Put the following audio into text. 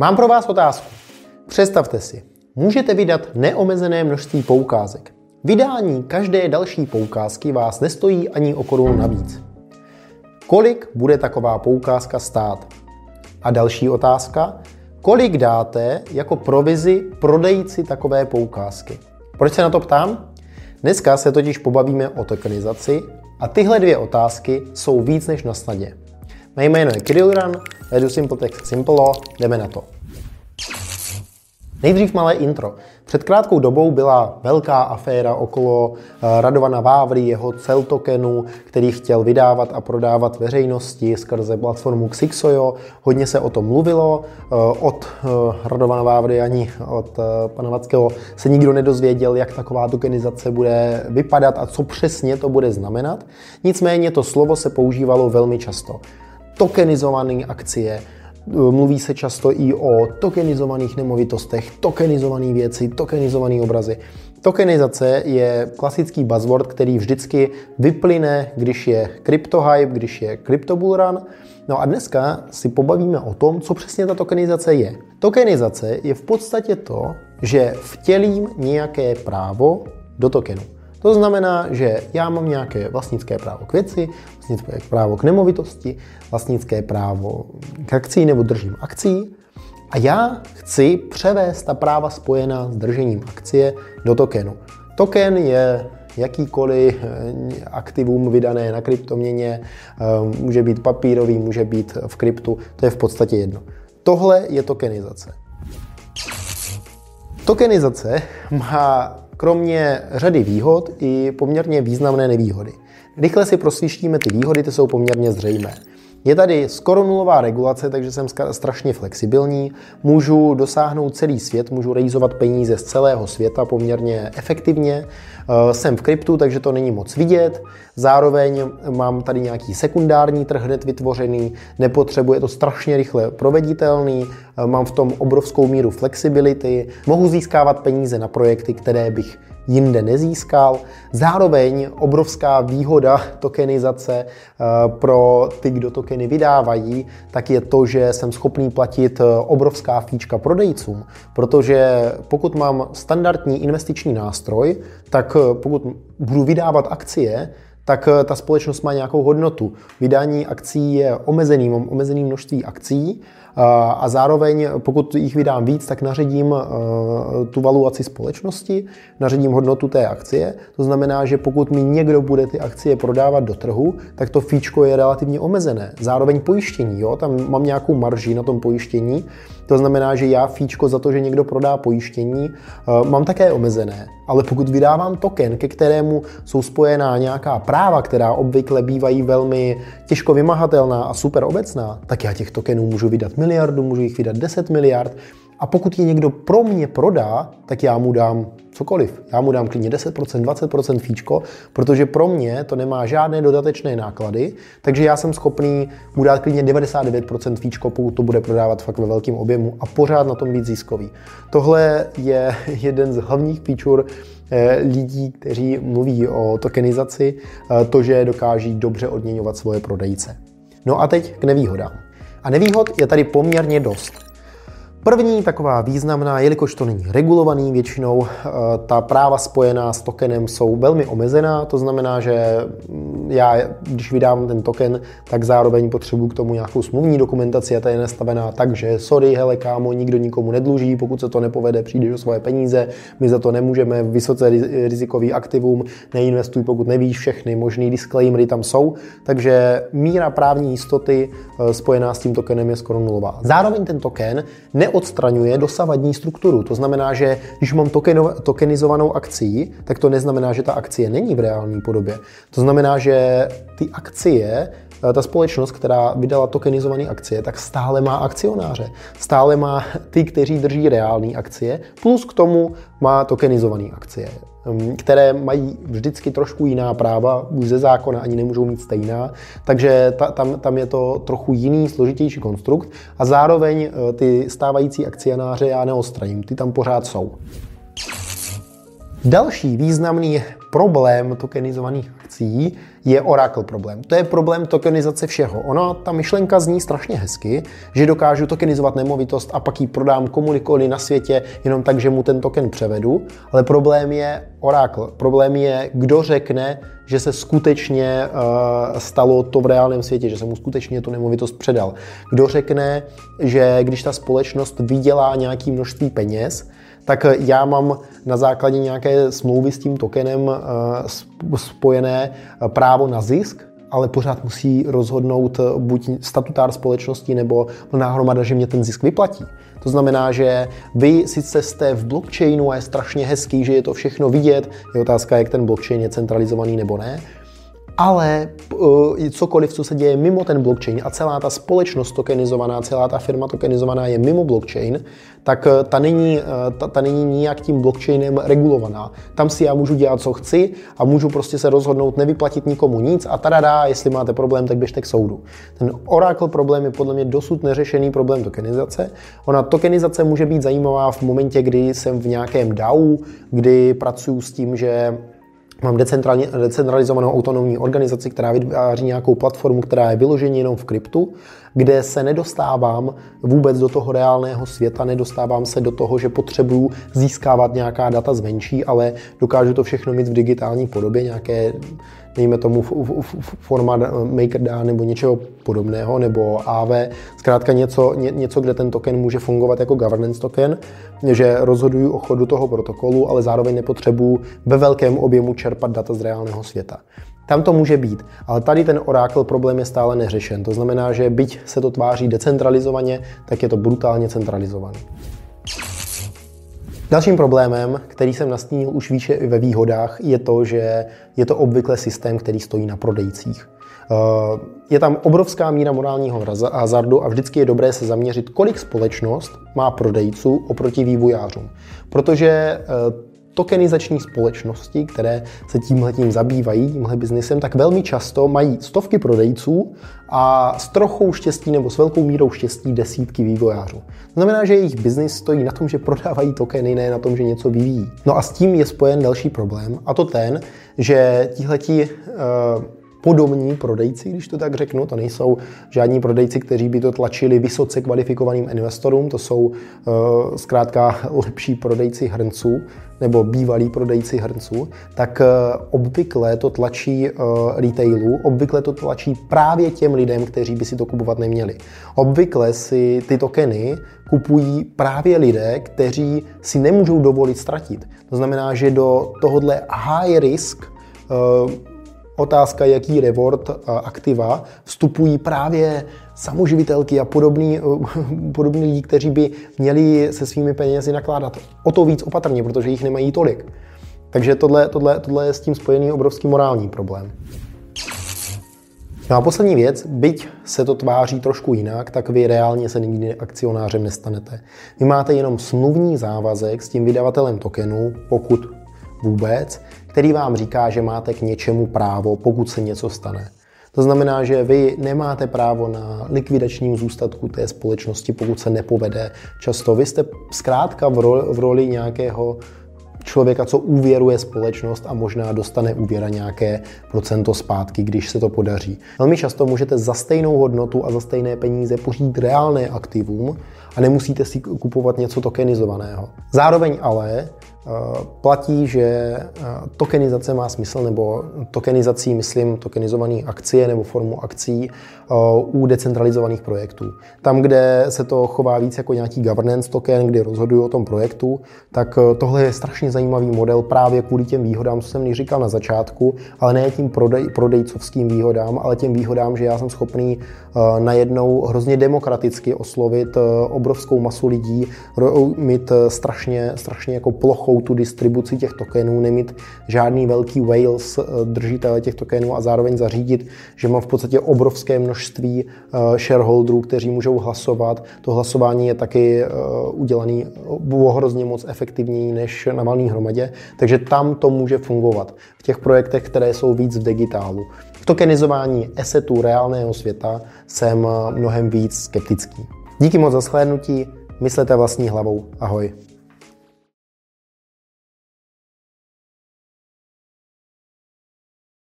Mám pro vás otázku. Představte si, můžete vydat neomezené množství poukázek. Vydání každé další poukázky vás nestojí ani o korunu navíc. Kolik bude taková poukázka stát? A další otázka, kolik dáte jako provizi prodejci takové poukázky? Proč se na to ptám? Dneska se totiž pobavíme o tokenizaci a tyhle dvě otázky jsou víc než na snadě. Mé jméno je Kirill vedu Simple Text Simple Law, jdeme na to. Nejdřív malé intro. Před krátkou dobou byla velká aféra okolo eh, Radovana Vávry, jeho cel tokenu, který chtěl vydávat a prodávat veřejnosti skrze platformu Xixojo. Hodně se o tom mluvilo. Eh, od eh, Radovana Vávry ani od pana Vackého se nikdo nedozvěděl, jak taková tokenizace bude vypadat a co přesně to bude znamenat. Nicméně to slovo se používalo velmi často. Tokenizované akcie, Mluví se často i o tokenizovaných nemovitostech, tokenizované věci, tokenizované obrazy. Tokenizace je klasický buzzword, který vždycky vyplyne, když je hype, když je bullrun. No a dneska si pobavíme o tom, co přesně ta tokenizace je. Tokenizace je v podstatě to, že vtělím nějaké právo do tokenu. To znamená, že já mám nějaké vlastnické právo k věci, vlastnické právo k nemovitosti, vlastnické právo k akcí nebo držím akcí a já chci převést ta práva spojená s držením akcie do tokenu. Token je jakýkoliv eh, aktivum vydané na kryptoměně, eh, může být papírový, může být v kryptu, to je v podstatě jedno. Tohle je tokenizace. Tokenizace má kromě řady výhod i poměrně významné nevýhody. Rychle si prosvištíme ty výhody, ty jsou poměrně zřejmé. Je tady skoro nulová regulace, takže jsem strašně flexibilní. Můžu dosáhnout celý svět, můžu rejzovat peníze z celého světa poměrně efektivně. Eh, jsem v kryptu, takže to není moc vidět. Zároveň mám tady nějaký sekundární trh hned vytvořený, nepotřebuje to strašně rychle proveditelný, eh, mám v tom obrovskou míru flexibility, mohu získávat peníze na projekty, které bych jinde nezískal. Zároveň obrovská výhoda tokenizace eh, pro ty, kdo tokeny vydávají, tak je to, že jsem schopný platit eh, obrovská fíčka prodejcům, protože pokud mám standardní investiční nástroj, tak eh, pokud budu vydávat akcie, tak ta společnost má nějakou hodnotu. Vydání akcí je omezený, mám omezený množství akcí a zároveň, pokud jich vydám víc, tak naředím eh, tu valuaci společnosti, naředím hodnotu té akcie. To znamená, že pokud mi někdo bude ty akcie prodávat do trhu, tak to fíčko je relativně omezené. Zároveň pojištění, jo? tam mám nějakou marži na tom pojištění, to znamená, že já fíčko za to, že někdo prodá pojištění, eh, mám také omezené. Ale pokud vydávám token, ke kterému jsou spojená nějaká práva, která obvykle bývají velmi těžko vymahatelná a super obecná, tak já těch tokenů můžu vydat miliardu, můžu jich vydat 10 miliard. A pokud je někdo pro mě prodá, tak já mu dám cokoliv. Já mu dám klidně 10%, 20% fíčko, protože pro mě to nemá žádné dodatečné náklady, takže já jsem schopný mu dát klidně 99% fíčko, pokud to bude prodávat fakt ve velkém objemu a pořád na tom být ziskový. Tohle je jeden z hlavních feature eh, lidí, kteří mluví o tokenizaci, eh, to, že dokáží dobře odměňovat svoje prodejce. No a teď k nevýhodám. A nevýhod je tady poměrně dost. První taková významná, jelikož to není regulovaný, většinou eh, ta práva spojená s tokenem jsou velmi omezená, to znamená, že mm, já, když vydávám ten token, tak zároveň potřebuji k tomu nějakou smluvní dokumentaci a ta je nastavená tak, že sorry, hele kámo, nikdo nikomu nedluží, pokud se to nepovede, přijdeš o svoje peníze, my za to nemůžeme, vysoce rizikový aktivum, neinvestuj, pokud nevíš, všechny možný disclaimery tam jsou, takže míra právní jistoty eh, spojená s tím tokenem je skoro nulová. Zároveň ten token ne neodstraňuje dosavadní strukturu. To znamená, že když mám tokenizovanou akci, tak to neznamená, že ta akcie není v reálné podobě. To znamená, že ty akcie eh, ta společnost, která vydala tokenizované akcie, tak stále má akcionáře. Stále má ty, kteří drží reální akcie, plus k tomu má tokenizované akcie. Um, které mají vždycky trošku jiná práva, už ze zákona ani nemůžou mít stejná, takže ta, tam, tam je to trochu jiný, složitější konstrukt a zároveň uh, ty stávající akcionáře já neostraním, ty tam pořád jsou. Další významný problém tokenizovaných akcí je Oracle problém. To je problém tokenizace všeho. Ona, ta myšlenka zní strašně hezky, že dokážu tokenizovat nemovitost a pak ji prodám komukoli na světě jenom tak, že mu ten token převedu, ale problém je Oracle. Problém je, kdo řekne, že se skutečně uh, stalo to v reálném světě, že se mu skutečně tu nemovitost předal. Kdo řekne, že když ta společnost vydělá nějaký množství peněz, tak já mám na základě nějaké smlouvy s tím tokenem eh, spojené právo na zisk, ale pořád musí rozhodnout buď statutár společnosti nebo náhromada, že mě ten zisk vyplatí. To znamená, že vy sice jste v blockchainu a je strašně hezký, že je to všechno vidět, je otázka, jak ten blockchain je centralizovaný nebo ne, ale uh, cokoliv, co se děje mimo ten blockchain a celá ta společnost tokenizovaná, celá ta firma tokenizovaná je mimo blockchain, tak uh, ta není, uh, ta, ta není nijak tím blockchainem regulovaná. Tam si já můžu dělat, co chci a můžu prostě se rozhodnout nevyplatit nikomu nic a tada, jestli máte problém, tak běžte k soudu. Ten Oracle problém je podle mě dosud neřešený problém tokenizace. Ona tokenizace může být zajímavá v momentě, kdy jsem v nějakém DAO, kdy pracuji s tím, že Mám decentralizovanou autonomní organizaci, která vytváří nějakou platformu, která je vyloženě jenom v kryptu, kde se nedostávám vůbec do toho reálného světa, nedostávám se do toho, že potřebuju získávat nějaká data zvenčí, ale dokážu to všechno mít v digitální podobě, nějaké dejme tomu forma MakerDA nebo něčeho podobného, nebo AV, zkrátka něco, ně, něco, kde ten token může fungovat jako governance token, že rozhoduju o chodu toho protokolu, ale zároveň nepotřebuju ve velkém objemu čerpat data z reálného světa. Tam to může být, ale tady ten Oracle problém je stále neřešen. To znamená, že byť se to tváří decentralizovaně, tak je to brutálně centralizované. Dalším problémem, který jsem nastínil už výše ve výhodách, je to, že je to obvykle systém, který stojí na prodejcích. Eh, je tam obrovská míra morálního hazardu a vždycky je dobré se zaměřit, kolik společnost má prodejců oproti vývojářům. Protože eh, tokenizační společnosti, které se tímhletím zabývají, tímhle biznesem, tak velmi často mají stovky prodejců a s trochou štěstí nebo s velkou mírou štěstí desítky vývojářů. To znamená, že jejich biznis stojí na tom, že prodávají tokeny, ne na tom, že něco vyvíjí. No a s tím je spojen další problém, a to ten, že tihleti uh, podobní prodejci, když to tak řeknu. To nejsou žádní prodejci, kteří by to tlačili vysoce kvalifikovaným investorům, to jsou uh, zkrátka lepší prodejci hrnců nebo bývalí prodejci hrnců, tak uh, obvykle to tlačí uh, retailu, obvykle to tlačí právě těm lidem, kteří by si to kupovat neměli. Obvykle si ty tokeny kupují právě lidé, kteří si nemůžou dovolit ztratit. To znamená, že do tohohle high risk otázka, jaký reward aktiva vstupují právě samoživitelky a podobný, podobný lidi, kteří by měli se svými penězi nakládat o to víc opatrně, protože jich nemají tolik. Takže tohle, tohle, tohle je s tím spojený obrovský morální problém. No a poslední věc, byť se to tváří trošku jinak, tak vy reálně se nikdy akcionářem nestanete. Vy máte jenom smluvní závazek s tím vydavatelem tokenu, pokud vůbec, který vám říká, že máte k něčemu právo, pokud se něco stane. To znamená, že vy nemáte právo na likvidačním zůstatku té společnosti, pokud se nepovede. Často vy jste zkrátka v roli, v roli nějakého člověka, co úvěruje společnost a možná dostane úvěra nějaké procento zpátky, když se to podaří. Velmi často můžete za stejnou hodnotu a za stejné peníze pořídit reálné aktivum a nemusíte si kupovat něco tokenizovaného. Zároveň ale platí, že eh, tokenizace má smysl, nebo tokenizací myslím tokenizované akcie nebo formu akcí eh, u decentralizovaných projektů. Tam, kde se to chová víc jako nějaký governance token, kdy rozhodují o tom projektu, tak tohle je strašně zajímavý model právě kvůli těm výhodám, co jsem říkal na začátku, ale ne tím prodej, prodejcovským výhodám, ale těm výhodám, že já jsem schopný najednou hrozně demokraticky oslovit obrovskou masu lidí, mít strašně, strašně jako plochou tu distribuci těch tokenů, nemít žádný velký whales eh, držitele těch tokenů a zároveň zařídit, že mám v podstatě obrovské množství eh, shareholderů, kteří můžou hlasovat. To hlasování je taky eh, udělané hrozně moc efektivněji než na valné hromadě, takže tam to může fungovat. V těch projektech, které jsou víc v digitálu. V tokenizování esetů reálného světa jsem mnohem víc skeptický. Díky moc za shlédnutí, myslete vlastní hlavou. Ahoj.